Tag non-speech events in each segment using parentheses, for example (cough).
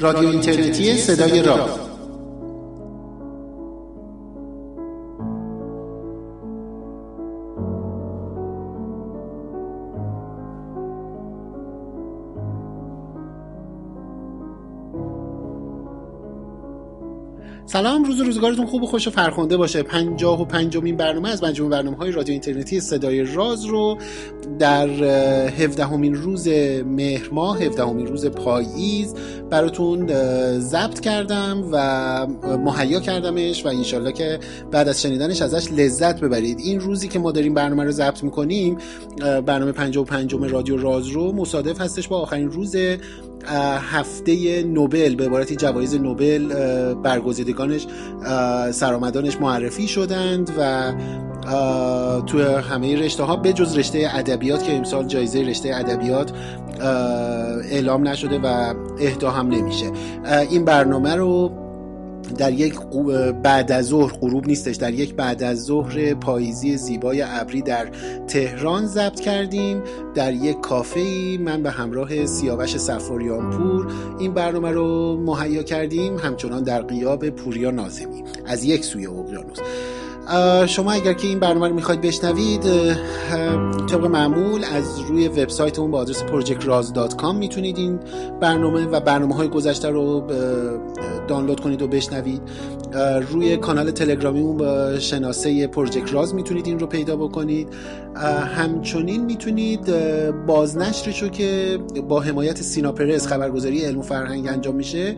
رادیو اینترنتی صدای راز سلام روز روزگارتون خوب و خوش و فرخنده باشه. پنجاه و پنجمین برنامه از مجموع برنامه های رادیو اینترنتی صدای راز رو در هفدهمین روز مهر ماه هفدهمین روز پاییز براتون ضبط کردم و مهیا کردمش و انشالله که بعد از شنیدنش ازش لذت ببرید. این روزی که ما داریم برنامه رو ضبط می‌کنیم برنامه پنجاه و پنجم رادیو راز رو مصادف هستش با آخرین روز هفته نوبل به عبارتی جوایز نوبل برگزیدگانش سرآمدانش معرفی شدند و تو همه رشته ها به جز رشته ادبیات که امسال جایزه رشته ادبیات اعلام نشده و اهدا هم نمیشه. این برنامه رو در یک بعد از ظهر غروب نیستش. در یک بعد از ظهر پاییزی زیبای ابری در تهران ضبط کردیم. در یک کافه ای من به همراه سیاوش سفاریانپور این برنامه رو مهیا کردیم. همچنان در قیاب پوریا نازمی از یک سوی اقیانوس. شما اگر که این برنامه رو می‌خواید بشنوید طبق معمول از روی وبسایتمون با آدرس projectraz.com می‌تونید این برنامه و برنامه های گذشته رو دانلود کنید و بشنوید. روی کانال تلگرامیمون با شناسه پروژکت راز می‌تونید این رو پیدا بکنید. همچنین می‌تونید بازنشرش رو که با حمایت سیناپرس خبرگزاری علم و فرهنگ انجام میشه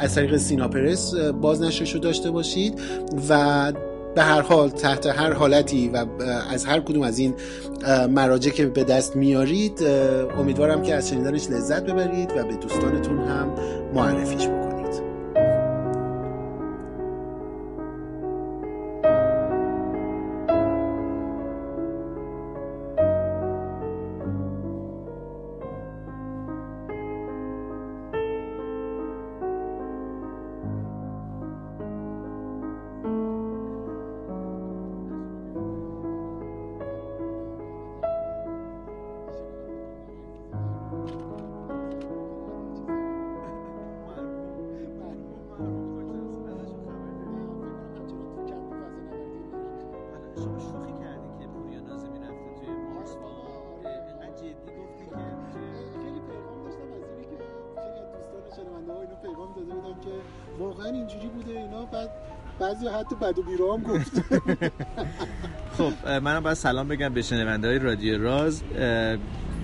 از طریق سیناپرس بازنشرش رو داشته باشید و به هر حال تحت هر حالتی و از هر کدوم از این مراجع که به دست میارید امیدوارم که از شنیدنش لذت ببرید و به دوستانتون هم معرفیش بکنید حتی بد و بیرا هم گفت (laughs) خب منم باید سلام بگم به شنونده های رادیو راز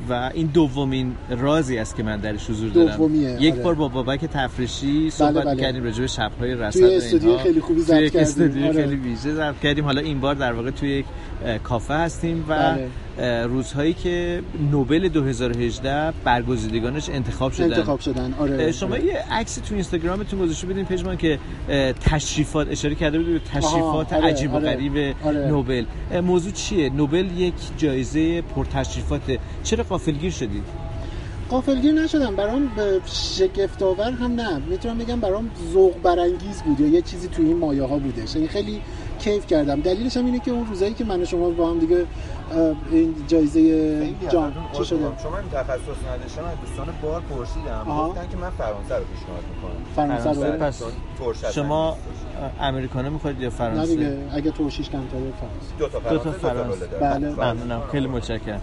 و این دومین رازی است که من درش حضور دارم دومیه یک آره. بار با بابک تفریشی صحبت بله بله. کردیم راجع به شب‌های رصد توی استودیو خیلی خوبی ضبط کردیم توی استودیو آره. خیلی ویژه ضبط کردیم حالا این بار در واقع توی یک کافه هستیم و بله. روزهایی که نوبل 2018 برگزیدگانش انتخاب شدن. انتخاب شدن. آره شما آره. یه عکس تو اینستاگرامتون گذاشته بودین پیجمان که تشریفات اشاره کرده بودید به تشریفات آره، عجیب و آره، غریب آره. نوبل. موضوع چیه؟ نوبل یک جایزه پرتشریفاته. چرا قافلگیر شدید قافلگیر نشدم. برام شگفت‌آور هم نه. می‌تونم بگم برام ذوق برانگیز بود یا یه چیزی تو این مایه ها بوده. یعنی خیلی کیف کردم. دلیلش هم اینه که اون روزایی که من و شما با هم دیگه این جایزه جام چه شده؟ چون من تخصص نداشتم از دوستان بار پرسیدم. گفتن که من فرانسه رو پیشنهاد می‌کنم. فرانسه رو. پس شما امریکانه می‌خواید یا فرانسه؟ نه دیگه اگه ترشیش کم فرانسه. دو تا فرانسه, دو تا فرانسه. بله. ممنونم. خیلی متشکرم.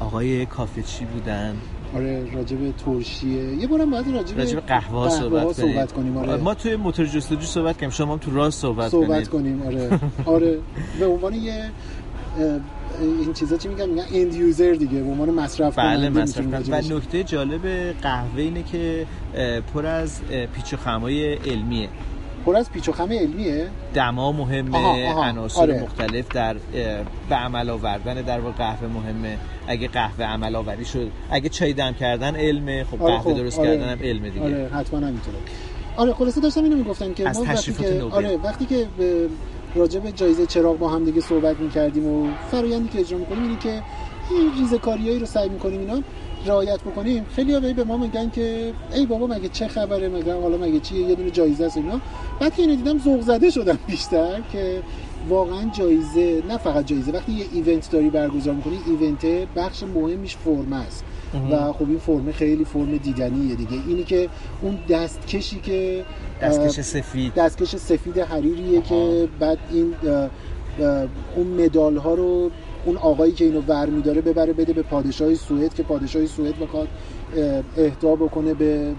آقای کافه چی بودن. آره راجب ترشیه. یه بارم باید راجب راجب قهوه, صحبت, صحبت کنیم آره. ما توی موتور جستجو صحبت کنیم. شما هم تو راست صحبت, صحبت کنیم آره. آره. به عنوان یه این چیزا چی میگن؟ میگن اند یوزر دیگه. به عنوان مصرف بله مصرف و نکته جالب قهوه اینه که پر از پیچ و خمای علمیه. پر از پیچ و خم علمیه دما مهمه عناصر آره. مختلف در به عمل آوردن در واقع قهوه مهمه اگه قهوه عمل آوری شد اگه چای دم کردن علمه خب آره قهوه خب. درست آره. کردن هم علمه دیگه آره حتما همینطوره آره خلاصه داشتم اینو می‌گفتم که از ما وقتی که آره وقتی که راجع به جایزه چراغ با هم دیگه صحبت می‌کردیم و فرایندی که اجرا می‌کنیم اینه که این ریزه کاریایی رو سعی می‌کنیم اینا رعایت بکنیم خیلی ها به ما میگن که ای بابا مگه چه خبره مگه حالا مگه چیه یه دونه جایزه است اینا. بعد که اینو دیدم ذوق زده شدم (laughs) بیشتر که واقعا جایزه نه فقط جایزه وقتی یه ایونت داری برگزار می‌کنی ایونت بخش مهمیش فرمه است. و خب این فرمه خیلی فرم دیدنیه دیگه. اینی که اون دستکشی که دستکش سفید. دستکش سفید حریریه که بعد این اون مدال ها رو اون آقایی که اینو ور میداره ببره بده به پادشاه سوئد که پادشاه سوئد بخواد اهدا بکنه به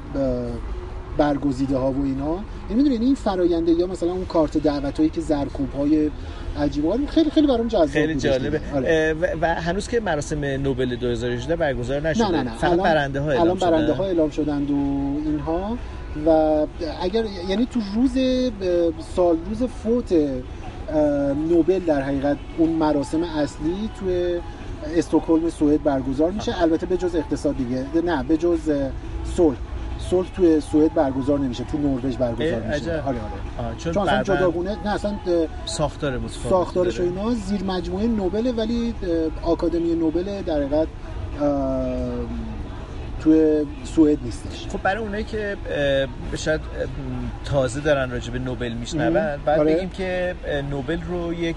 برگزیده ها و اینا. یعنی می‌دونی این فراینده یا مثلا اون کارت دعوت هایی که زرکوب های عجیبه خیلی خیلی برام جذاب خیلی جالبه. آره. و, هنوز که مراسم نوبل 2018 برگزار نشده. نه نه نه. فقط برنده ها اعلام الان برنده ها اعلام شدند و اینها. و اگر یعنی تو روز سال روز فوت نوبل در حقیقت اون مراسم اصلی توی استکهلم سوئد برگزار میشه. البته به جز اقتصاد دیگه. نه به جز صلح. صلح توی سوئد برگزار نمیشه تو نروژ برگزار میشه. آره آره. چون, چون اصلا جداگونه نه اصلا ساختار ساختارش و اینا زیر مجموعه نوبل ولی آکادمی نوبل در حقیقت توی سوئد نیستش. خب برای اونایی که شاید تازه دارن راجع به نوبل میشنون بعد آره. بگیم که نوبل رو یک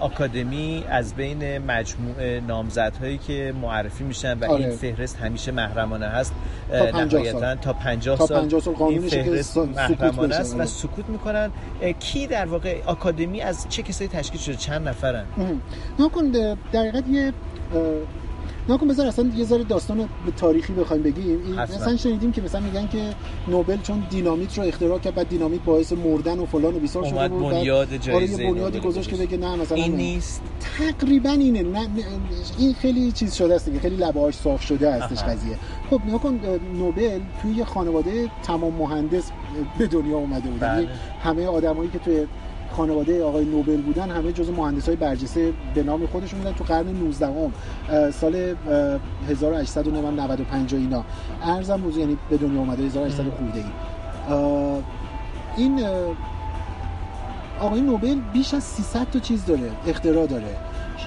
آکادمی از بین مجموعه نامزدهایی که معرفی میشن و آره. این فهرست همیشه محرمانه هست نهایتا تا 50 سال, 50 سال این فهرست محرمانه است و سکوت می‌کنن. کی در واقع آکادمی از چه کسایی تشکیل شده؟ چند نفرن؟ نکن در حقیقت یه نکن بذار اصلا یه ذره داستان به تاریخی بخوایم بگیم. مثلا شنیدیم که مثلا میگن که نوبل چون دینامیت رو اختراع کرد بعد دینامیت باعث مردن و فلان و بیسار شده بود بنیاد آره، جایزه بنیادی گذاشت که بگه نه مثلا این نیست. تقریبا اینه. نه این خیلی چیز شده است دیگه. خیلی لبهاش صاف شده هستش قضیه. خب نکن نوبل توی یه خانواده تمام مهندس به دنیا اومده بود. یعنی بله. همه آدمایی که توی خانواده آقای نوبل بودن همه جزو مهندسای برجسته به نام خودشون بودن تو قرن 19 هم سال 1895 اینا. ارزم موضوع یعنی به دنیا اومده 1800 خورده ای این آقای نوبل بیش از 300 تا چیز داره اختراع داره.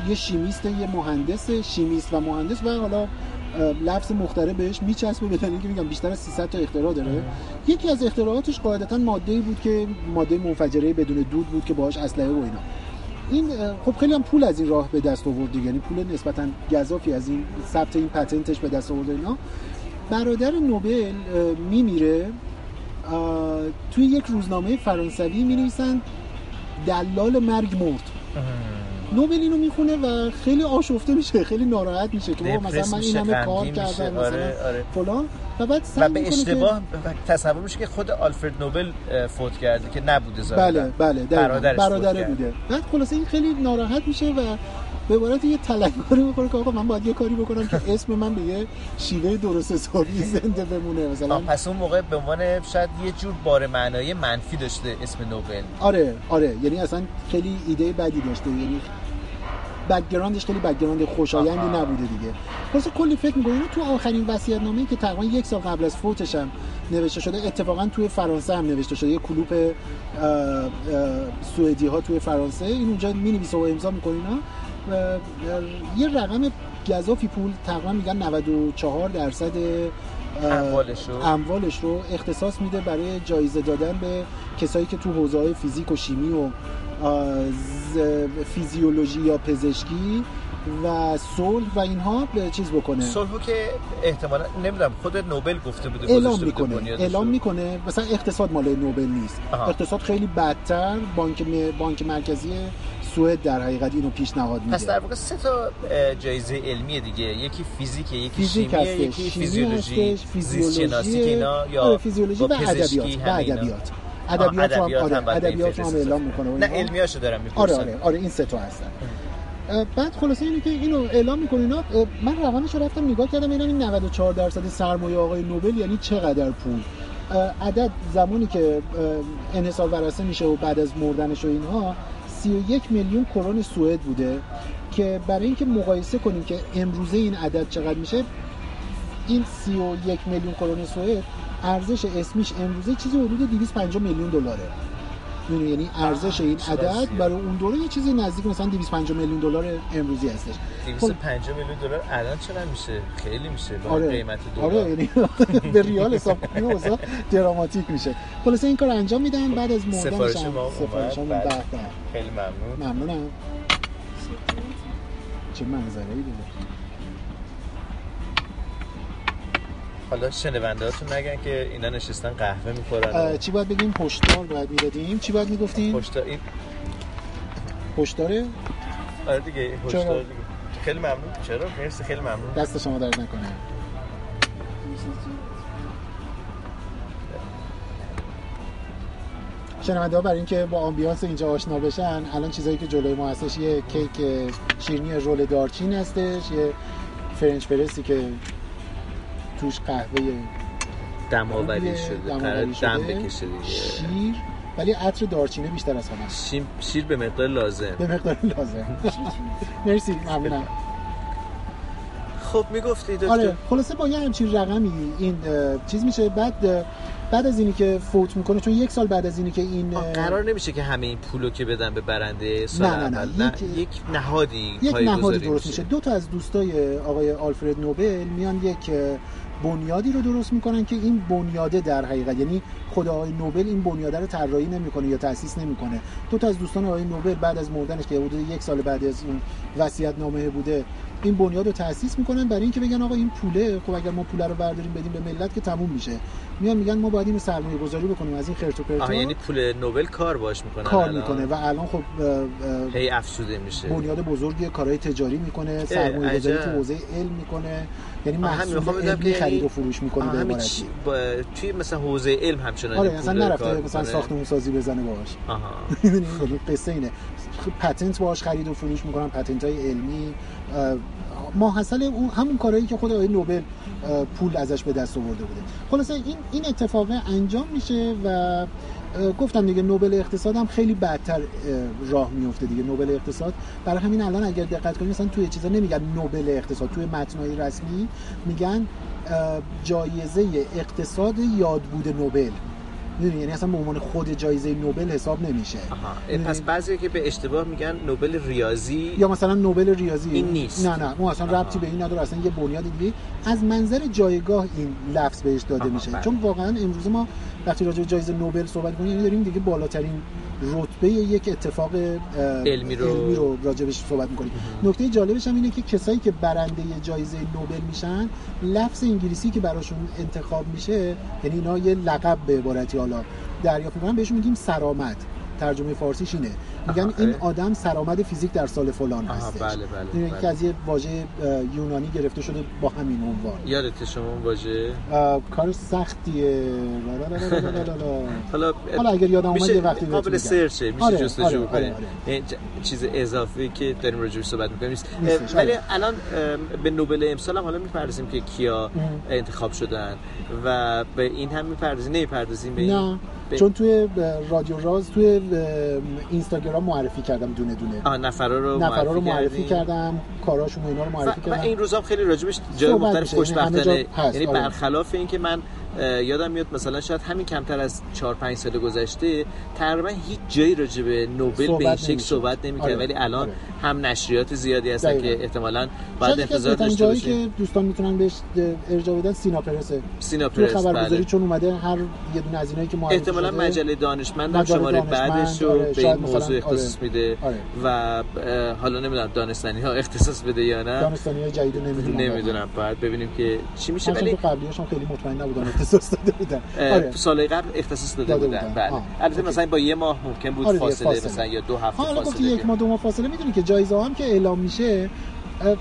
یه شیمیست یه مهندس شیمیست و مهندس و حالا لفظ مختره بهش میچسبه به که میگم بیشتر از 300 تا اختراع داره. یکی از اختراعاتش قاعدتا ماده بود که ماده منفجره بدون دود بود که باهاش اسلحه و اینا. این خب خیلی هم پول از این راه به دست آورد یعنی پول نسبتا گزافی از این ثبت این پتنتش به دست آورد اینا. برادر نوبل میمیره. توی یک روزنامه فرانسوی می نویسن دلال مرگ مرد. نوبل اینو می‌خونه و خیلی آشفته میشه خیلی ناراحت میشه که مثلا من این همه کار کردم مثلا آره، آره. فلان. و بعد و به اشتباه که... تصور میشه که خود آلفرد نوبل فوت کرده که نبوده زاده بله بله برادرش برادره بوده. بعد خلاصه این خیلی ناراحت میشه و به عبارت یه تلنگری می‌خوره که آقا من باید یه کاری بکنم که اسم من به یه شیوه درست حسابی زنده بمونه مثلا. پس اون موقع به عنوان شاید یه جور بار معنای منفی داشته اسم نوبل. آره آره. یعنی اصلا خیلی ایده بدی داشته. یعنی background ش خیلی background خوشایندی نبوده دیگه. واسه کلی فکر می‌کنم تو آخرین وصیت‌نامه‌ای که تقریبا یک سال قبل از فوتش هم نوشته شده اتفاقا توی فرانسه هم نوشته شده. یه کلوپ سوئدی ها توی فرانسه. این اونجا می‌نویسه و امضا می‌کنه یه رقم گذافی پول تقریبا میگن 94 درصد اموالش رو. اموالش رو اختصاص میده برای جایزه دادن به کسایی که تو حوزه فیزیک و شیمی و فیزیولوژی یا پزشکی و صلح و اینها به چیز بکنه. صلحو که احتمالا نمی‌دونم خود نوبل گفته بوده اعلام می‌کنه اعلام می‌کنه. مثلا اقتصاد مال نوبل نیست. آها. اقتصاد خیلی بدتر بانک م... بانک مرکزی سوئد در حقیقت اینو پیشنهاد میده. پس در واقع سه تا جایزه علمی دیگه. یکی فیزیک یکی فیزیک شیمی یکی فیزیولوژی فیزیولوژی اینا یا آره، فیزیولوژی و ادبیات و ادبیات. ادبیات هم آره ادبیات هم اعلام می‌کنه نه علمیاشو دارم می‌پرسم آره آره آره این سه تا هستن. بعد خلاصه اینه که اینو اعلام می‌کنه اینا. من رقمش رو رفتم نگاه کردم اینا این 94 درصد سرمایه آقای نوبل یعنی چقدر پول. عدد زمانی که انحصار ورثه میشه و بعد از مردنش و اینها 31 میلیون کرون سوئد بوده که برای اینکه مقایسه کنیم که امروزه این عدد چقدر میشه این 31 میلیون کرون سوئد ارزش اسمیش امروزه چیزی حدود 250 میلیون دلاره. یعنی ارزش این عدد برای اون دوره یه چیزی نزدیک مثلا 250 میلیون دلار امروزی هستش. 250 میلیون دلار الان چقدر میشه؟ خیلی میشه. با آره. قیمت دلار. آره یعنی (laughs) به ریال حساب کنیم مثلا دراماتیک میشه. خلاص این کار انجام میدن بعد از مردن سفارش ما سفارش ما خیلی ممنون. ممنونم. چه منظره ای داره حالا شنوندهاتون نگن که اینا نشستن قهوه می‌خورن. چی باید بگیم؟ پشتار باید می‌دادیم. چی باید می‌گفتیم؟ پشتار این پشتاره آره دیگه پشتار دیگه. خیلی ممنون. چرا؟ مرسی خیلی ممنون. دست شما درد نکنه. شنونده ها برای اینکه با آمبیانس اینجا آشنا بشن الان چیزایی که جلوی ما هستش یه کیک شیرینی رول دارچین هستش یه فرنچ پرسی که توش قهوه دم آوری شده قرار دم بکشه دیگه. شیر ولی عطر دارچینه بیشتر از همه شیر, شیر به مقدار لازم. به مقدار لازم. (laughs) مرسی ممنونم. خب می‌گفتی دکتر؟ آره خلاصه با یه همچین رقمی این چیز میشه بعد بعد از اینی که فوت می‌کنه چون یک سال بعد از اینی که این قرار نمیشه که همه این پولو که بدن به برنده سال نه نه, نه. نه. یک... یک نهادی یک نهادی درست میشه. دو تا از دوستای آقای آلفرد نوبل میان یک بنیادی رو درست می‌کنن که این بنیاده در حقیقت یعنی خود آقای نوبل این بنیاده رو طراحی نمی‌کنه یا تاسیس نمی‌کنه. دو تا از دوستان آقای نوبل بعد از مردنش که حدود یک سال بعد از اون وصیت نامه بوده این بنیاد رو تاسیس می‌کنن برای اینکه بگن آقا این پوله خب اگر ما پوله رو برداریم بدیم به ملت که تموم میشه. میان میگن ما باید این سرمایه گذاری بکنیم از این خرت و پرت یعنی پول نوبل کار باش می‌کنه کار. می‌کنه و الان خب هی افسوده میشه. بنیاد بزرگی کارهای تجاری می‌کنه سرمایه گذاری تو حوزه علم می‌کنه. یعنی محصول علمی خرید و فروش می‌کنه با... توی مثلا حوزه علم همچنان آره مثلا نرفته مثلا ساختمون سازی بزنه باهاش. آها. (laughs) یعنی قصه اینه. پتنت باهاش خرید و فروش می‌کنن پتنت های علمی ماحصل اون همون کارهایی که خود آقای نوبل پول ازش به دست آورده بوده. خلاصه این این اتفاق انجام میشه و گفتم دیگه نوبل اقتصاد هم خیلی بدتر راه میفته دیگه. نوبل اقتصاد برای همین الان اگر دقت کنید مثلا توی چیزا نمیگن نوبل اقتصاد. توی متنای رسمی میگن جایزه اقتصاد یادبود نوبل. می‌دونی یعنی اصلا به عنوان خود جایزه نوبل حساب نمیشه. پس بعضی که به اشتباه میگن نوبل ریاضی یا مثلا نوبل ریاضی. این نیست. نه نه. اون اصلا ربطی به این نداره. اصلا یه بنیاد دیگه. از منظر جایگاه این لفظ بهش داده میشه. بله. چون واقعا امروز ما وقتی راجع جایزه نوبل صحبت کنیم یعنی داریم دیگه بالاترین رتبه یک اتفاق علمی رو, علمی رو راجبش صحبت می‌کنیم. نکته جالبش هم اینه که کسایی که برنده جایزه نوبل میشن لفظ انگلیسی که براشون انتخاب میشه یعنی اینا یه لقب به عبارتی حالا دریافت می‌کنن بهشون میگیم سرآمد. ترجمه فارسیش اینه. میگن این آدم سرآمد فیزیک در سال فلان هستش. بله بله, بله. که از یه واژه یونانی گرفته شده با همین عنوان. یادت شما اون واژه؟ کار سختیه. حالا حالا اگر یادم اومد یه وقتی قابل سرچه میشه آره، جستجو آره، آره، آره. چیز اضافی که داریم راجعش صحبت می‌کنیم ولی الان به نوبل امسال هم حالا می‌پردازیم که کیا انتخاب شدن و به این هم می‌پردازیم. نمی‌پردازیم به این؟ چون توی رادیو راز توی اینستاگرام معرفی کردم دونه دونه. آه نفرا رو نفرا رو معرفی کردم کاراشون اینا رو معرفی کردم. و این روزا خیلی راجبش جای مختلف خوشبختانه. یعنی آره. برخلاف اینکه من یادم میاد مثلا شاید همین کمتر از 4 5 سال گذشته تقریبا هیچ جایی راجع به نوبل به این شکل صحبت نمی‌کرد آره. ولی الان آره. هم نشریات زیادی هستن که احتمالاً بعد انتظار داشته جایی که دوستان می‌تونن بهش ارجاع بدن سینا پرسه سینا پرس خبرگزاری بله. چون اومده هر یه دونه از اینایی که ما احتمالاً مجله دانشمند هم شماره بعدش رو آره. به این موضوع اختصاص آره. میده آره. و حالا نمی‌دونم دانستانی ها اختصاص بده یا نه دانستانی جدید نمی‌دونم نمی‌دونم بعد ببینیم که چی میشه ولی قبلیش هم خیلی مطمئن نبودن اختصاص داده بودن. آره. سال قبل اختصاص داده, داده بودن, بله. البته مثلا با یه ماه ممکن بود آره فاصله, فاصله. مثلا یا دو هفته فاصله یک ماه دو ماه فاصله می‌دونی که جایزه هم که اعلام میشه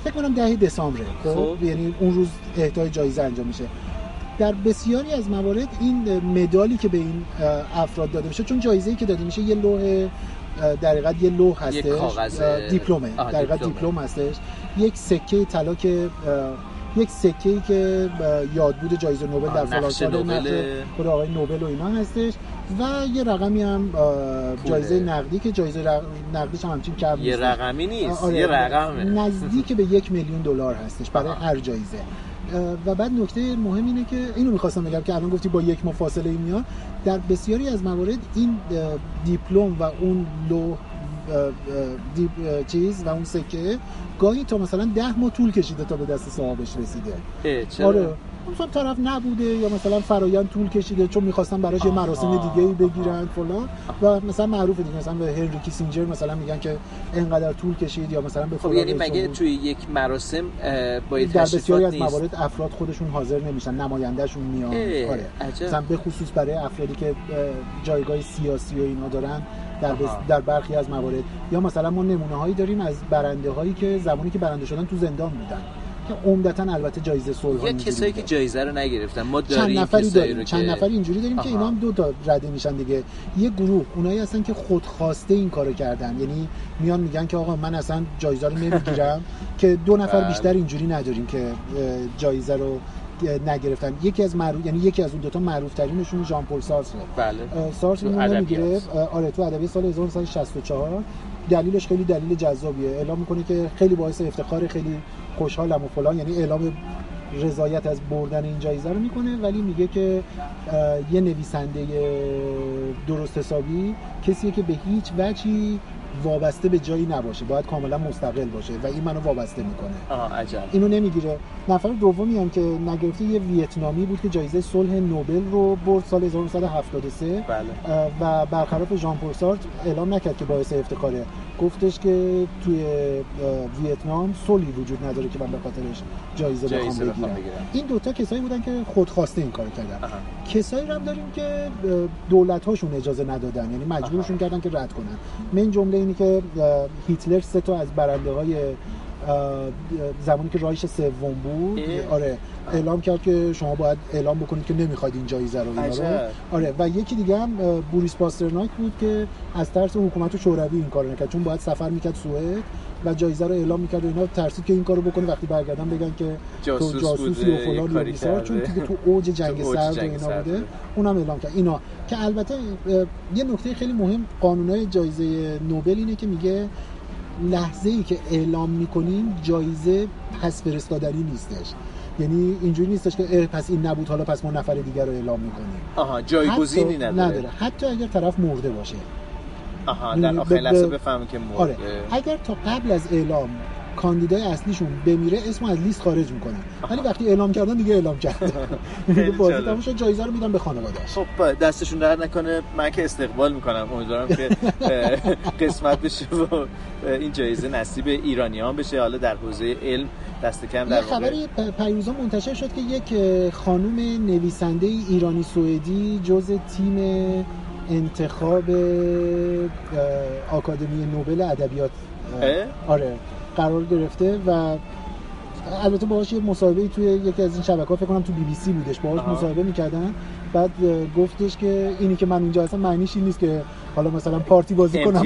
فکر کنم دهه دسامبره خب, خب. یعنی اون روز اهدای جایزه انجام میشه. در بسیاری از موارد این مدالی که به این افراد داده میشه چون جایزه‌ای که داده میشه یه لوح در حقیقت یه لوح هستش کاغذ. دیپلمه. در حقیقت دیپلم هستش. یک سکه طلا که یک سکه ای که یادبود جایزه نوبل در فلان سال خود آقای نوبل و اینا هستش و یه رقمی هم جایزه نقدی که جایزه نقدیش هم همچین کم یه رقمی نیست آره، یه رقمه. نزدیک به یک میلیون دلار هستش برای هر جایزه. و بعد نکته مهم اینه که اینو می‌خواستم بگم که الان گفتی با یک ماه فاصله میاد. در بسیاری از موارد این دیپلم و اون لو دیپ چیز و اون سکه گاهی تا مثلا ده ماه طول کشیده تا به دست صاحبش رسیده چرا؟ آره مثلا طرف نبوده یا مثلا فرایند طول کشیده چون می‌خواستن براش یه مراسم دیگه ای بگیرن فلان. و مثلا معروفه دیگه مثلا به هنری کیسینجر مثلا میگن که اینقدر طول کشید یا مثلا به خب یعنی مگه توی یک مراسم باید در بسیاری از موارد افراد خودشون حاضر نمیشن نمایندهشون میان. آره. مثلا به خصوص برای افرادی که جایگاه سیاسی و اینا دارن در, در برخی از موارد. یا مثلا ما نمونه هایی داریم از برنده هایی که زمانی که برنده شدن تو زندان بودن. که عمدتا البته جایزه صلح یا کسایی که جایزه رو نگرفتن. ما داریم چند نفری داریم چند نفری اینجوری داریم که اینا هم دو تا رده میشن دیگه. یه گروه اونایی هستن که خودخواسته این کارو کردن. یعنی میان میگن که آقا من اصلا جایزه رو نمی‌گیرم (laughs) که دو نفر بله. بیشتر اینجوری نداریم که جایزه رو نگرفتن. یکی از معروف یعنی یکی از اون دو تا معروف ترینشون ژان پل سارتر بله. سارتر نمی‌گیره آره تو ادبیات سال 1964 دلیلش خیلی دلیل جذابیه. اعلام می‌کنه که خیلی باعث افتخار خیلی خوشحالم و فلان. یعنی اعلام رضایت از بردن این جایزه رو می‌کنه ولی میگه که یه نویسنده درست حسابی کسیه که به هیچ وجهی وابسته به جایی نباشه. باید کاملا مستقل باشه و این منو وابسته می‌کنه. عجب. اینو نمی‌گیره. نفر دومی هم که نگرفته یه ویتنامی بود که جایزه صلح نوبل رو برد سال 1973 بله. و برخلاف ژان پل اعلام نکرد که باعث افتخاره. گفتش که توی ویتنام صلحی وجود نداره که من به خاطرش جایزه, جایزه بخوام بگیرم. این دوتا کسایی بودن که خودخواسته این کار کردن. کسایی هم داریم که دولت هاشون اجازه ندادن. یعنی مجبورشون کردن که رد کنن. من جمله اینی که هیتلر سه تا از برنده های زمانی که رایش سوم بود آره اعلام کرد که شما باید اعلام بکنید که نمی‌خواید این جایزه رو آره و یکی دیگه هم بوریس پاسترناک بود که از ترس حکومت شوروی این کارو نکرد چون باید سفر می‌کرد سوئد. و جایزه رو اعلام می‌کرد و اینا ترسید که این کارو بکنه. وقتی برگردن بگن که جاسوس تو جاسوسی و فلان و چون دیگه تو اوج جنگ (laughs) سرد و اینا بوده. اونم اعلام کرد. اینا که البته یه نکته خیلی مهم قانونای جایزه نوبل اینه که میگه لحظه ای که اعلام می‌کنیم جایزه پس فرستادنی نیستش. یعنی اینجوری نیستش که پس این نبود حالا پس ما نفر دیگر رو اعلام می‌کنیم. آها جایگزینی نداره. نداره. حتی اگر طرف مرده باشه. آها در آخر لحظه بفهمه که مرده. آره. اگر تا قبل از اعلام کاندیدای اصلیشون بمیره اسم از لیست خارج می‌کنن. ولی وقتی اعلام کردن دیگه اعلام (laughs) کردن بازی تموم شد جایزه رو میدن به خانواده‌اش. خب دستشون درد نکنه من که استقبال می‌کنم. امیدوارم که (laughs) قسمت بشه و این جایزه نصیب ایرانیان بشه. حالا در حوزه علم دست کم در خبری پیروزا منتشر شد که یک خانم نویسنده ایرانی سوئدی جز تیم انتخاب آکادمی نوبل ادبیات آره قرار گرفته و البته باهاش یه مصاحبه توی یکی از این شبکه‌ها فکر کنم تو بی بی سی بودش باهاش مصاحبه می‌کردن. بعد گفتش که اینی که من اینجا هستم معنیش این نیست که حالا مثلا پارتی بازی کنم. (laughs)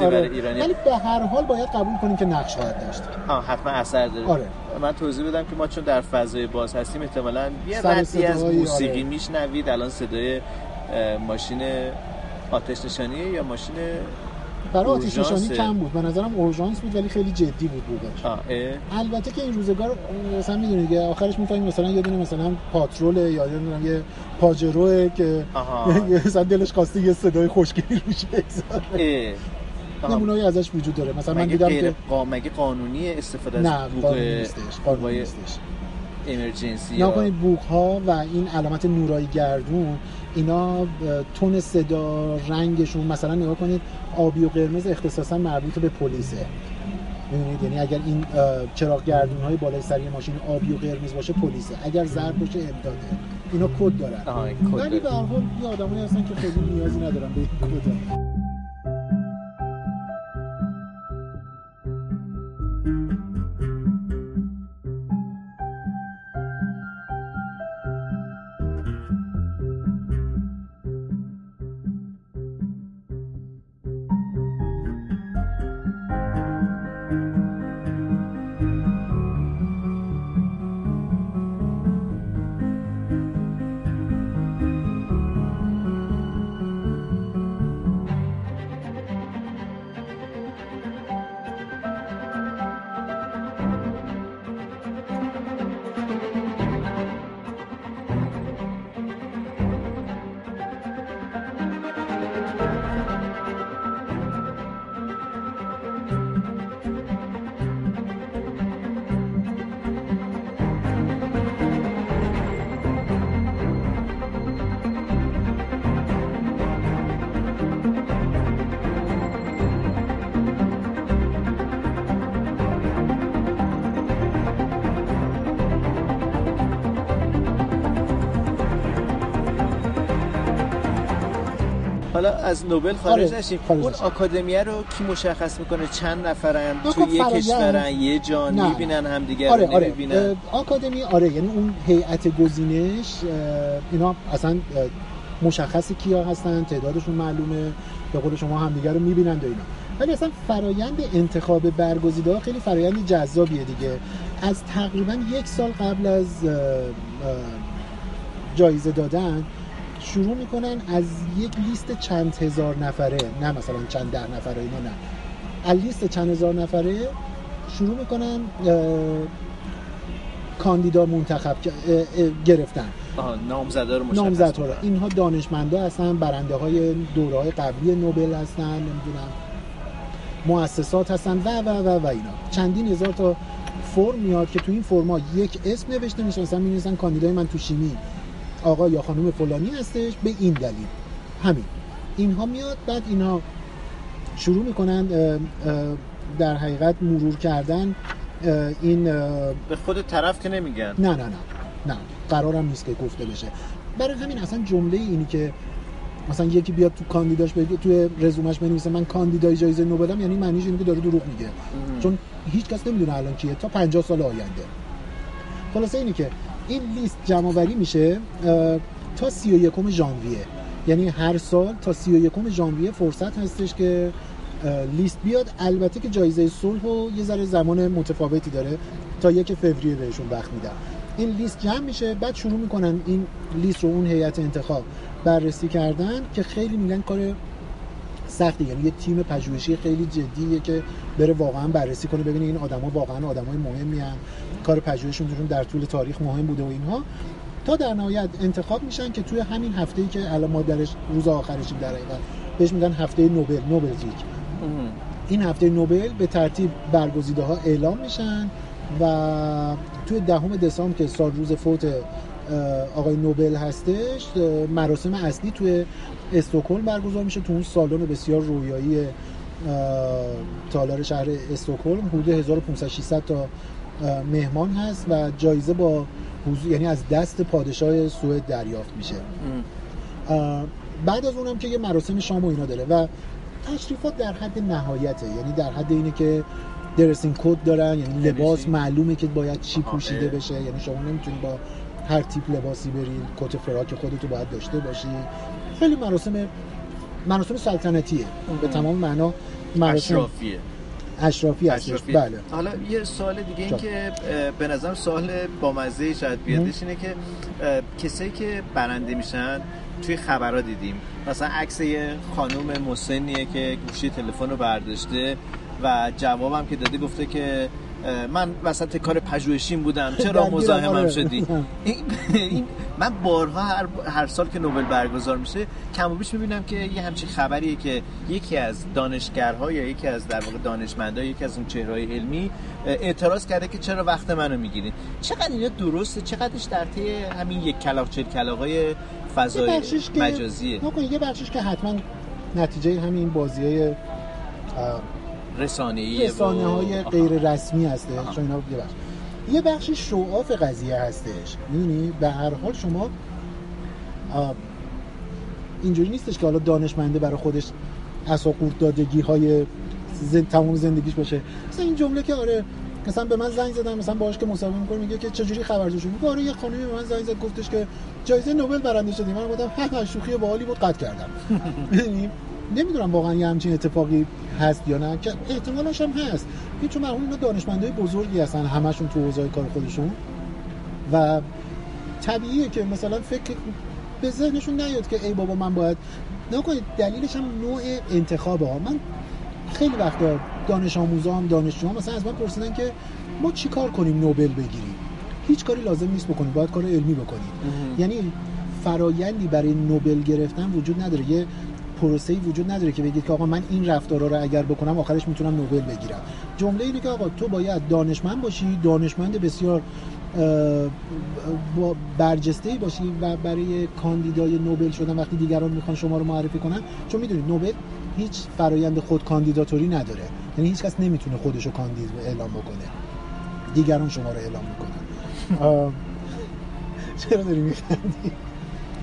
آره. ولی به هر حال باید قبول کنیم که نقش خواهد داشت. آه حتما اثر داره. آره. من توضیح بدم که ما چون در فضای باز هستیم احتمالاً یه ردی از موسیقی آره. میشنوید. الان صدای ماشین آتش نشانیه یا ماشین برای آتش نشانی کم بود. به نظرم اورژانس بود ولی خیلی جدی بود بودش. البته که این روزگار مثلا می‌دونید که آخرش می‌فهمیم مثلا یه دونه مثلا پاترول یا یه یه پاجروه که (laughs) مثلا دلش خواسته یه صدای خوشگلی روش بگذاره. نمونه‌ای ازش وجود داره. مثلا من دیدم که مگه قانونی استفاده از نه قانونی نیستش قانونی نیستش. امرجنسی نکنید بوق ها و این علامت نورایی گردون اینا تون صدا رنگشون مثلا نگاه کنید آبی و قرمز اختصاصا مربوط به پلیسه. می‌دونید؟ یعنی اگر این چراغ گردون های بالای سری ماشین آبی و قرمز باشه پلیسه. اگر زرد باشه امداده اینا کد دارن. ولی به هر حال یه آدمایی هستن که خیلی نیازی ندارن به این کد حالا از نوبل خارج آره، نشیم. اون آکادمیه رو کی مشخص می‌کنه؟ چند نفرن؟ تو یک کشورن یه جا می‌بینن همدیگه آره آره. آکادمی آره یعنی اون هیئت گزینش اینا اصلا مشخص کیا هستن تعدادشون معلومه به قول شما همدیگه رو می‌بینن و اینا. ولی اصلا فرایند انتخاب برگزیده خیلی فرایند جذابیه دیگه. از تقریبا یک سال قبل از جایزه دادن شروع می‌کنن از یک لیست چند هزار نفره نه مثلا چند ده نفره اینا نه. از لیست چند هزار نفره شروع می‌کنن کاندیدا منتخب گرفتن. نامزده رو نامزد رو اینها دانشمندا هستن برنده های دوره های قبلی نوبل هستن نمی‌دونم مؤسسات هستن و و و و اینا. چندین هزار تا فرم میاد که تو این فرما یک اسم نوشته میشه مثلا می کاندیدای من تو شیمی. آقا یا خانم فلانی هستش به این دلیل. همین. اینها میاد بعد اینها شروع می‌کنن در حقیقت مرور کردن این به خود طرف که نمیگن. نه نه نه نه. قرارم نیست که گفته بشه. برای همین اصلا جمله اینی که مثلا یکی بیاد تو کاندیداش بگه تو رزومش بنویسه من کاندیدای جایزه نوبلم یعنی معنیش اینه که داره دروغ میگه. چون هیچ کس نمی‌دونه الان کیه. تا 50 سال آینده. خلاصه اینی که این لیست جمع آوری میشه تا 31 ژانویه. یعنی هر سال تا 31 ژانویه فرصت هستش که لیست بیاد. البته که جایزه صلح و یه ذره زمان متفاوتی داره. تا یک فوریه بهشون وقت میدن. این لیست جمع میشه. بعد شروع می‌کنن این لیست رو اون هیئت انتخاب بررسی کردن که خیلی میگن کار سختی یعنی یه تیم پژوهشی خیلی جدیه که بره واقعا بررسی کنه ببینه این آدما واقعا آدمای مهمی ان کار پژوهششون در طول تاریخ مهم بوده و اینها. تا در نهایت انتخاب میشن که توی همین هفته ای که الان ما درش روز آخرشیم در حقیقت بهش میگن هفته نوبل نوبل این هفته نوبل به ترتیب برگزیده ها اعلام میشن و توی دهم دسامبر که سال روز فوت آقای نوبل هستش مراسم اصلی توی استکهلم برگزار میشه تو اون سالن بسیار رویایی تالار شهر استکهلم. حدود 1500 تا مهمان هست و جایزه با حضور یعنی از دست پادشاه سوئد دریافت میشه. بعد از اونم که یه مراسم شام و اینا داره و تشریفات در حد نهایته. یعنی در حد اینه که درسین کد دارن یعنی لباس معلومه که باید چی پوشیده بشه. یعنی شما نمی‌تونید با هر تیپ لباسی برید کت فراک خودتو باید داشته باشی. خیلی مراسم مراسم سلطنتیه. به تمام معنا مراسم اشرافیه. اشرافی هستش. بله. حالا یه سوال دیگه این که به نظر سوال با مزه شاید بیادش اینه که کسایی که برنده میشن توی خبرها دیدیم. مثلا عکس یه خانم مسنیه که گوشی تلفن رو برداشته و جوابم که داده گفته که من وسط کار پژوهشیم بودم. چرا مزاحمم. شدی؟ (laughs) این من بارها هر, هر سال که نوبل برگزار میشه کم و بیش می‌بینم که یه همچین خبریه که یکی از دانشگرها یا یکی از در واقع دانشمندا یکی از اون چهرهای علمی اعتراض کرده که چرا وقت منو می‌گیرین چقدر اینا درسته؟ چقدرش در طی همین یک کلاق چل کلاقای فضای مجازیه؟ یه بخشش که حتما نتیجه همین بازی رسانه‌ای رسانه های غیر رسمی هستش. چون اینا یه بخش. یه بخشی شعاف قضیه هستش. می‌بینی به هر حال شما اینجوری نیستش که حالا دانشمنده برای خودش اساقورت دادگی های زن... تمام زندگیش باشه. مثلا این جمله که آره مثلا به من زنگ زدن مثلا باهاش که مصاحبه می‌کنه میگه که چجوری خبر شد میگه آره یه خانمی به من زنگ زد گفتش که جایزه نوبل برنده شدی. من گفتم ها شوخی باحالی بود قطع کردم. (laughs) یعنی نمی‌دونم واقعا یه همچین اتفاقی هست یا نه که احتمالش هم هست. چون معمولا اینا دانشمندای بزرگی هستن همشون تو حوزه کار خودشون. و طبیعیه که مثلا فکر به ذهنشون نیاد که ای بابا من باید نکنید دلیلش هم نوع انتخاب ها من خیلی وقتا دانش آموزام دانشجوام مثلا از من پرسیدن که ما چی کار کنیم نوبل بگیریم؟ هیچ کاری لازم نیست بکنیم باید کار علمی بکنیم. یعنی فرایندی برای نوبل گرفتن وجود نداره. یه پروسه‌ای وجود نداره که بگید که آقا من این رفتارا رو اگر بکنم آخرش می‌تونم نوبل بگیرم. جمله اینه که آقا تو باید دانشمند باشی دانشمند بسیار با برجسته باشی و برای کاندیدای نوبل شدن وقتی دیگران می‌خوان شما رو معرفی کنن. چون می‌دونید نوبل هیچ فرایند خود کاندیداتوری نداره. یعنی هیچ کس نمی‌تونه خودشو کاندید اعلام بکنه. دیگران شما رو اعلام می‌کنن. (laughs) چرا داری میخندی؟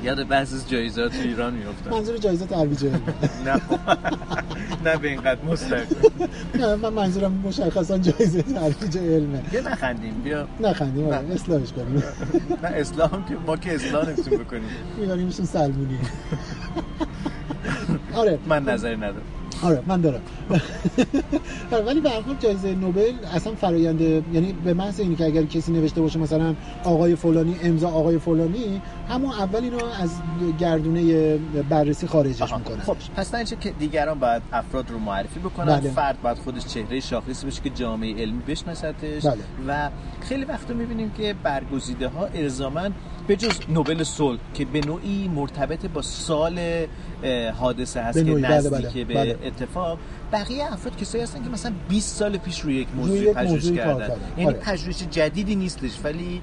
یاد بحث جایزات تو ایران میافتم منظور جایزه ترویج نه. (laughs) نه به اینقدر مستقیم. نه من منظورم مشخصا جایزه ترویج علمه. بیا نخندیم بیا. نخندیم آره اصلاحش کنیم. (laughs) نه اصلاح که ما که اصلاح نمی‌تونیم بکنیم. میبریمشون سلمونی. (laughs) آره. من نظری ندارم. آره من دارم (laughs) آره ولی به هر جایزه نوبل اصلا فرآیند یعنی به محض اینی که اگر کسی نوشته باشه مثلا آقای فلانی امضا آقای فلانی همون اول اینو از گردونه بررسی خارجش می‌کنه خب پس نه که دیگران باید افراد رو معرفی بکنن بله. فرد باید خودش چهره شاخصی بشه که جامعه علمی بشناستش بله. و خیلی وقتا می‌بینیم که برگزیده ها الزاما به جز نوبل صلح که به نوعی مرتبط با سال حادثه هست که بله، نزدیک بله، به بله. اتفاق بقیه افراد کسایی هستن که مثلا 20 سال پیش روی یک موضوع پژوهش کردن. یعنی آره. پژوهش جدیدی نیستش ولی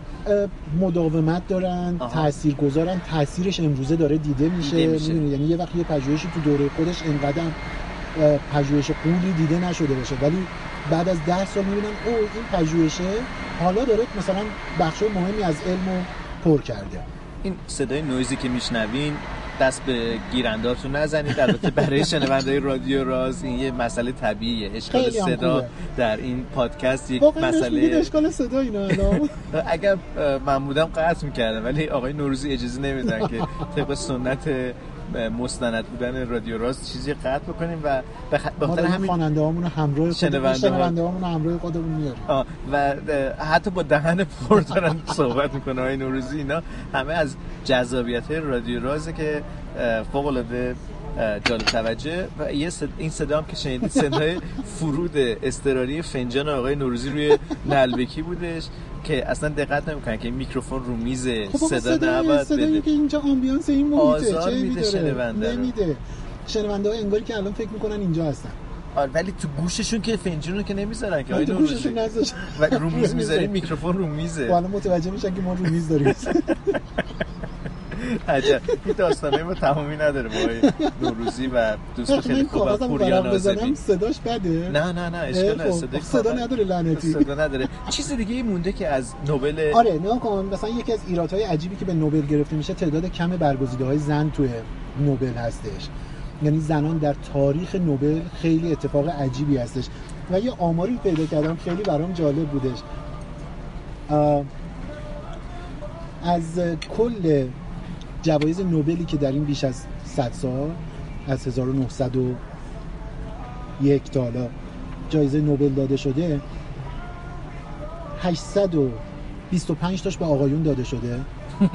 مداومت دارن تاثیرگذارن تاثیرش امروزه داره دیده میشه, دیده میشه. یعنی یه وقتی یه پژوهشی تو دوره خودش انقدر پژوهش قولی دیده نشده باشه. ولی بعد از ده سال می‌بینن او این پژوهشه حالا داره مثلا بخش مهمی از علم پر کرده. این صدای نویزی که میشنوین دست به گیرندارتون نزنید. البته برای شنونده رادیو راز این یه مسئله طبیعیه. اشکال صدا در این پادکست یک مسئله اشکال صدا اینا (laughs) اگر من بودم قطع می‌کردم ولی آقای نوروزی اجازه نمیدن که طبق سنت مستند بودن رادیو راست چیزی قطع بکنیم و به خاطر همین خواننده هامون همراه شنونده هامون همراه خودمون میاریم. و حتی با دهن پر دارن صحبت می‌کنه های نوروزی. اینا همه از جذابیت رادیو رازه که فوق العاده جالب توجه و یه این صدا هم که شنیدید صدای فرود استراری فنجان آقای نوروزی روی نلبکی بودش. که اصلا دقت نمی‌کنن که میکروفون رو میز خب صدا نباید صدایی که اینجا آمبیانس این محیطه چه میده شنونده نمیده. شنونده ها انگاری که الان فکر می‌کنن اینجا هستن. آره ولی تو گوششون که فنجون رو که نمی‌ذارن که. تو گوششون نذاشتن و رو میز (laughs) می‌ذاری میکروفون رو میزه. حالا متوجه میشن که ما رو میز داریم. (laughs) عجب. این داستانه ما تمامی نداره با نوروزی و دوست خیلی خوب و پوریا نازمی صداش بده؟ نه نه نه اشکال خب، صدا صدا نداره لعنتی. صدا نداره. چیز دیگه مونده که از نوبل آره نه کن مثلا یکی از ایرادهای عجیبی که به نوبل گرفته میشه تعداد کم برگزیده های زن توی نوبل هستش. یعنی زنان در تاریخ نوبل خیلی اتفاق عجیبی هستش. و یه آماری پیدا کردم خیلی برام جالب بودش. از کل جوایز نوبلی که در این بیش از 100 سال از 1901 تا حالا جایزه نوبل داده شده 825 تاش به آقایون داده شده. (laughs)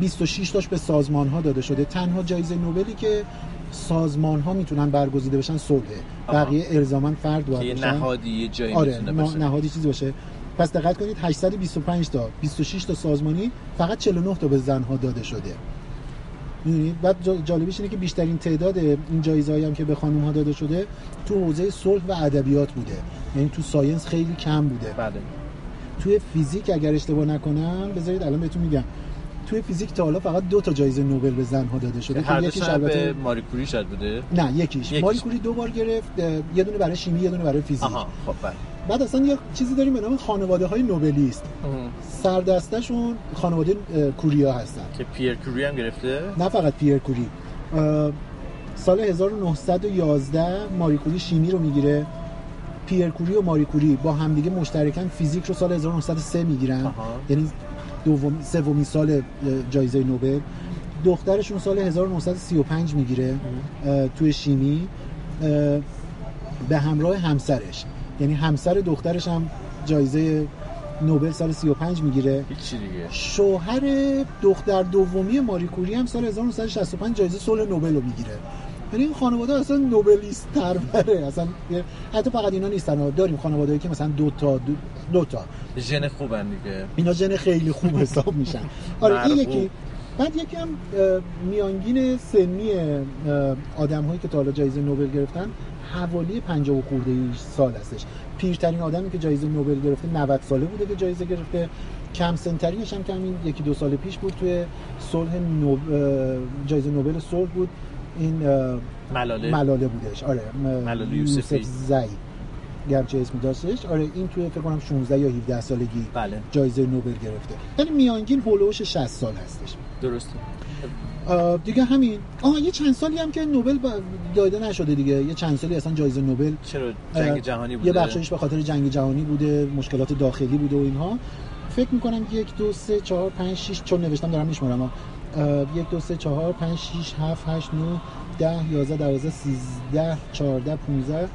26 تاش به سازمان ها داده شده. تنها جایزه نوبلی که سازمان ها می‌تونن برگزیده بشن صلحه بقیه الزاما فرد باید باشن. نهادی جایی آره نهادی چیزی باشه. پس دقت کنید 825 تا 26 تا سازمانی فقط 49 تا به زنها داده شده. می‌دونید؟ بعد جالبیش اینه که بیشترین تعداد این جایزه هم که به خانم ها داده شده تو حوزه صلح و ادبیات بوده. یعنی تو ساینس خیلی کم بوده. بله. توی فیزیک اگر اشتباه نکنم بذارید الان بهتون میگم. توی فیزیک تا حالا فقط دو تا جایزه نوبل به زنها داده شده. هر یکیش البته ماری کوری شد بوده. نه یکیش, یکیش. ماری کوری دو بار گرفت یه دونه برای شیمی یه دونه برای فیزیک. آها خب بله. بعد اصلا یه چیزی داریم به نام خانواده های نوبلیست سردستشون خانواده کوریا هستن. که پیر کوری هم گرفته؟ نه فقط پیر کوری. سال 1911 ماری کوری شیمی رو می‌گیره. پیر کوری و ماری کوری با همدیگه مشترکن فیزیک رو سال 1903 می‌گیرن. یعنی دوم سومین سال جایزه نوبل. دخترشون سال 1935 می‌گیره توی شیمی به همراه همسرش. یعنی همسر دخترش هم جایزه نوبل سال 35 می‌گیره. هیچی دیگه. شوهر دختر دومی ماری کوری هم سال 1965 جایزه صلح نوبل رو می‌گیره. یعنی این خانواده اصلا نوبلیست تر اصلا حتی فقط اینا نیستن داریم خانواده‌ای که مثلا دو تا دو, دو تا. ژن خوبن دیگه. اینا ژن خیلی خوب حساب میشن. آره این یکی. بعد یکی هم میانگین سنی آدم هایی که تا حالا جایزه نوبل گرفتن حوالی 50 و خورده سال هستش. پیرترین آدمی که جایزه نوبل گرفته 90 ساله بوده که جایزه گرفته. کم سنترینش هم که همین یکی دو سال پیش بود توی صلح نوب... جایزه نوبل صلح بود. این ملاله. ملاله بودش. آره ملاله یوسفی. زی گرچه اسم داشتش آره این توی فکر کنم 16 یا 17 سالگی بله. جایزه نوبل گرفته. یعنی میانگین هولوش 60 سال هستش. درسته. دیگه همین. آها یه چند سالی هم که نوبل داده نشده دیگه. یه چند سالی اصلا جایزه نوبل. چرا جنگ جهانی بوده؟ یه بخشش به خاطر جنگ جهانی بوده مشکلات داخلی بوده و اینها. فکر می‌کنم یک دو سه چهار پنج شیش چون نوشتم دارم میشمارم یک دو سه چهار پنج شیش هفت هشت نو ده یازده دوازده سیزده چهارده پونزده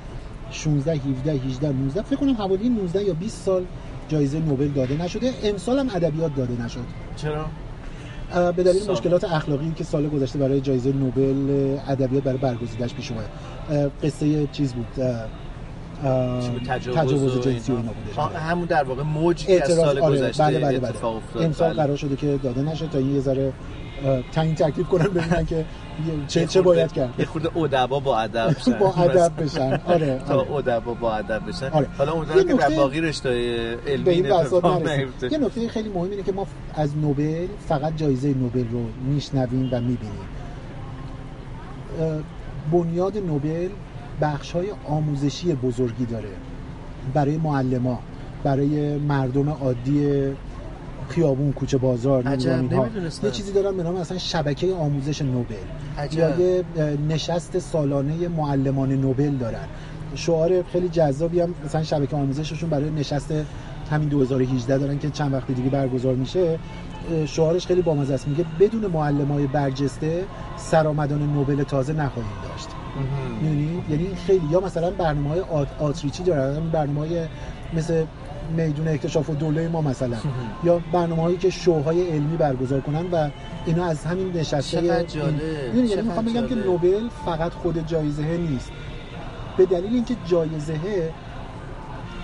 16 17 18 19 فکر کنم حوالی 19 یا 20 سال جایزه نوبل داده نشده. امسال هم ادبیات داده نشد. چرا؟ به دلیل مشکلات اخلاقی که سال گذشته برای جایزه نوبل ادبیات برای برگزیدش پیش اومد. قصه چیز بود تجاوز, تجاوز جنسی اینا بوده همون در واقع موج که از سال آره، گذشته بله بله بله. اتفاق افتاد. امسال بله. قرار شده که داده نشه تا یه ذره تعیین تکلیف کنن ببینن (laughs) که چه چه باید کرد. یه خورده ادبا با ادب (laughs) بشن با ادب بشن. (laughs) آره تا آره. ادبا با ادب بشن. آره. حالا امیدوارم که در باقی رشته علمی یه نکته خیلی مهم اینه که ما از نوبل فقط جایزه نوبل رو میشنویم و می‌بینیم. بنیاد نوبل بخش های آموزشی بزرگی داره. برای معلما برای مردم عادی خیابون کوچه بازار نمی‌دونم. یه چیزی دارن به نام مثلا شبکه آموزش نوبل. عجب. یا یه نشست سالانه معلمان نوبل دارن. شعار خیلی جذابی هم مثلا شبکه آموزششون برای نشست همین 2018 دارن که چند وقت دیگه برگزار میشه. شعارش خیلی بامزه است. میگه بدون معلمای برجسته سرآمدان نوبل تازه نخواهیم داشت. می‌دونی؟ یعنی خیلی. یا مثلا برنامه های آت، آتریچی دارن. برنامه های مثل میدون اکتشاف و دوله ما مثلا. یا برنامه هایی که شوهای علمی برگزار کنن و اینا از همین نشسته این- یعنی می‌خوام بگم که. نوبل فقط خود جایزه نیست. به دلیل اینکه جایزه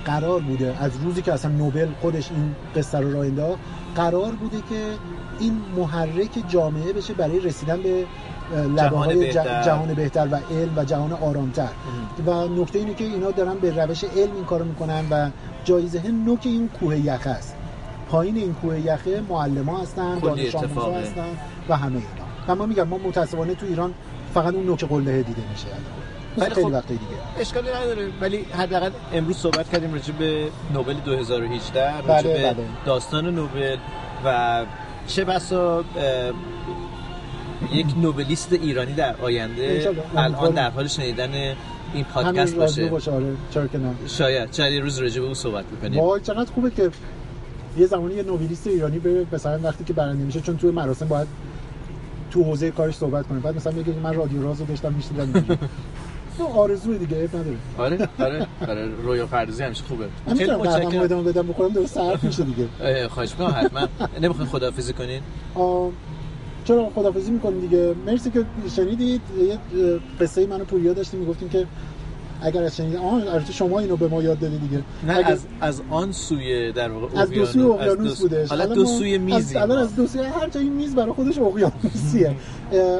قرار بوده از روزی که اصلا نوبل خودش این قصه رو راه انداخت قرار بوده که این محرک جامعه بشه برای رسیدن به لبه های. جهان بهتر و علم و جهان آرامتر. و نکته اینه که اینا دارن به روش علم این کارو می‌کنن و جایزه نوک این کوه یخ است. پایین این کوه یخه معلم ها هستن دانش آموزا اتفاقه. هستن و همه اینا. و ما میگم ما متاسفانه تو ایران فقط اون نوک قله دیده میشه. ولی خیلی خب- وقتای دیگه. اشکالی نداره. ولی حداقل امروز صحبت کردیم راجع به نوبل 2018 راجع بله، به بله. داستان نوبل و چه بسا یک نوبلیست ایرانی در آینده. الان. در حال شنیدن این پادکست باشه. باشه. آره چرا که نه. شاید. یه روز راجع به اون صحبت بکنیم. وای چقدر خوبه که یه زمانی یه نوبلیست ایرانی بره مثلا وقتی که برنده میشه چون توی مراسم باید تو حوزه کارش صحبت کنه. بعد مثلا میگه من رادیو رازو داشتم میشنیدم (laughs) تو آرزوی دیگه عیب نداره. آره آره آره. رویا پردازی همیشه خوبه. خیلی متشکرم. ادامه بدم بخورم درست حرف میشه دیگه. اه، خواهش می‌کنم حتما. نمی‌خواین خداحافظی کنین چرا خدافزی می‌کنیم دیگه؟ مرسی که شنیدید. یه قصه منو پوریا داشتیم می‌گفتیم که اگر از شنید آه البته شما اینو به ما یاد دادی دیگه. نه اگر- از از آن سوی در واقع از دو سوی از اقیانوس بودش. حالا دو سوی میزی از الان از دو سوی هر جایی میز برای خودش اقیانوسیه.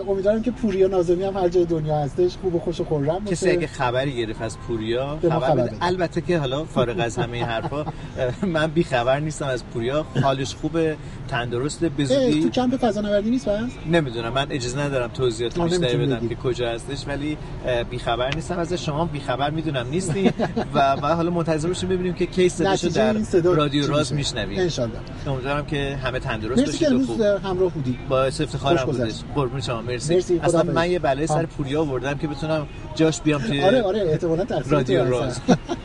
امیدوارم که پوریا نازمی هم هر جای دنیا هستش خوب و خوش و خرم کسی باشه. اگه خبری گرفت از پوریا خبر بده. البته که حالا فارغ از همه این حرفا من بی خبر نیستم از پوریا. حالش خوبه تندرسته به اه، تو کمپ فضانوردی نیست پس نمی‌دونم من اجازه ندارم توضیحات بیشتری بدم. که کجا هستش ولی بی خبر نیستم. از شما بی خبر می‌دونم نیستی؟ و و حالا منتظر باشیم ببینیم که کی صداشو در رادیو راز؟ میشنویم. انشالله امیدوارم که همه تندرست باشید و خوب. همراه بودی باعث افتخارم بودش. قربون شما. مرسی, مرسی، اصلا. من یه بلای سر. پوریا آوردم که بتونم جاش بیام توی آره آره احتمالاً رادیو راز.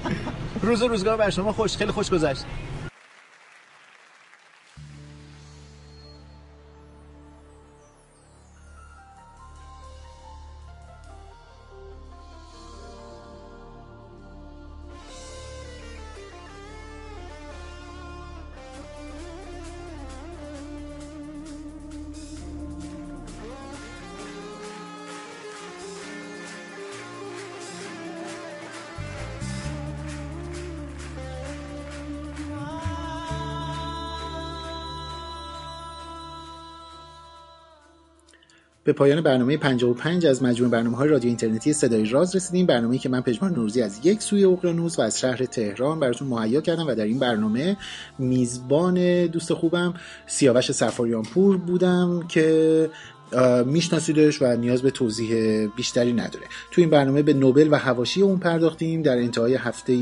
(laughs) روز و روزگار بر شما خوش خیلی خوش گذشت. به پایان برنامه 55 از مجموع برنامه های رادیو اینترنتی صدای راز رسیدیم. برنامه‌ای که من پژمان نوروزی از یک سوی اقیانوس و از شهر تهران براتون مهیا کردم و در این برنامه میزبان دوست خوبم سیاوش سفاریان پور بودم که میشناسیدش و نیاز به توضیح بیشتری نداره. تو این برنامه به نوبل و هواشی اون پرداختیم. در انتهای هفته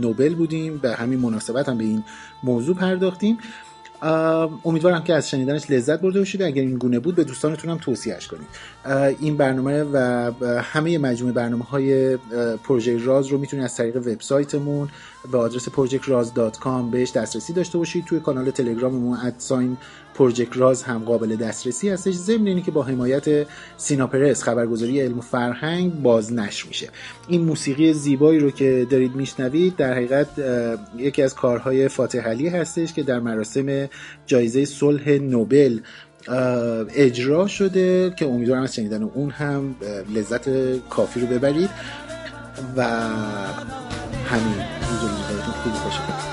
نوبل بودیم. به همین مناسبت هم به این موضوع پرداختیم. امیدوارم که از شنیدنش لذت برده باشید. اگر این گونه بود به دوستانتون هم توصیهش کنید این برنامه و همه مجموعه برنامه های پروژه راز رو می‌تونید از طریق وبسایتمون به آدرس projectraz.com بهش دسترسی داشته باشید. توی کانال تلگراممون ادساین پروژکت راز هم قابل دسترسی هستش. ضمن اینی که با حمایت سینا پرس خبرگزاری علم و فرهنگ باز نشر میشه. این موسیقی زیبایی رو که دارید میشنوید در حقیقت یکی از کارهای فاتح علی هستش که در مراسم جایزه صلح نوبل اجرا شده که امیدوارم از شنیدن اون هم لذت کافی رو ببرید. و همین. 보니까싶 었.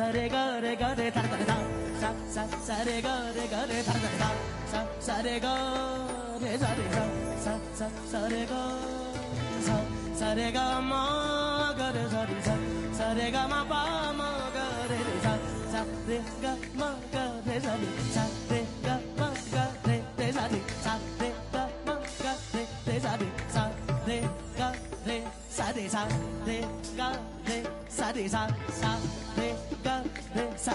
されがれがれたれたれたささされがれがれたれたれたさされがれされささされがさされがまがれされさされがまばまがれさされがまがれされされがまがれれされされがまがれれされされがれされされがれされささ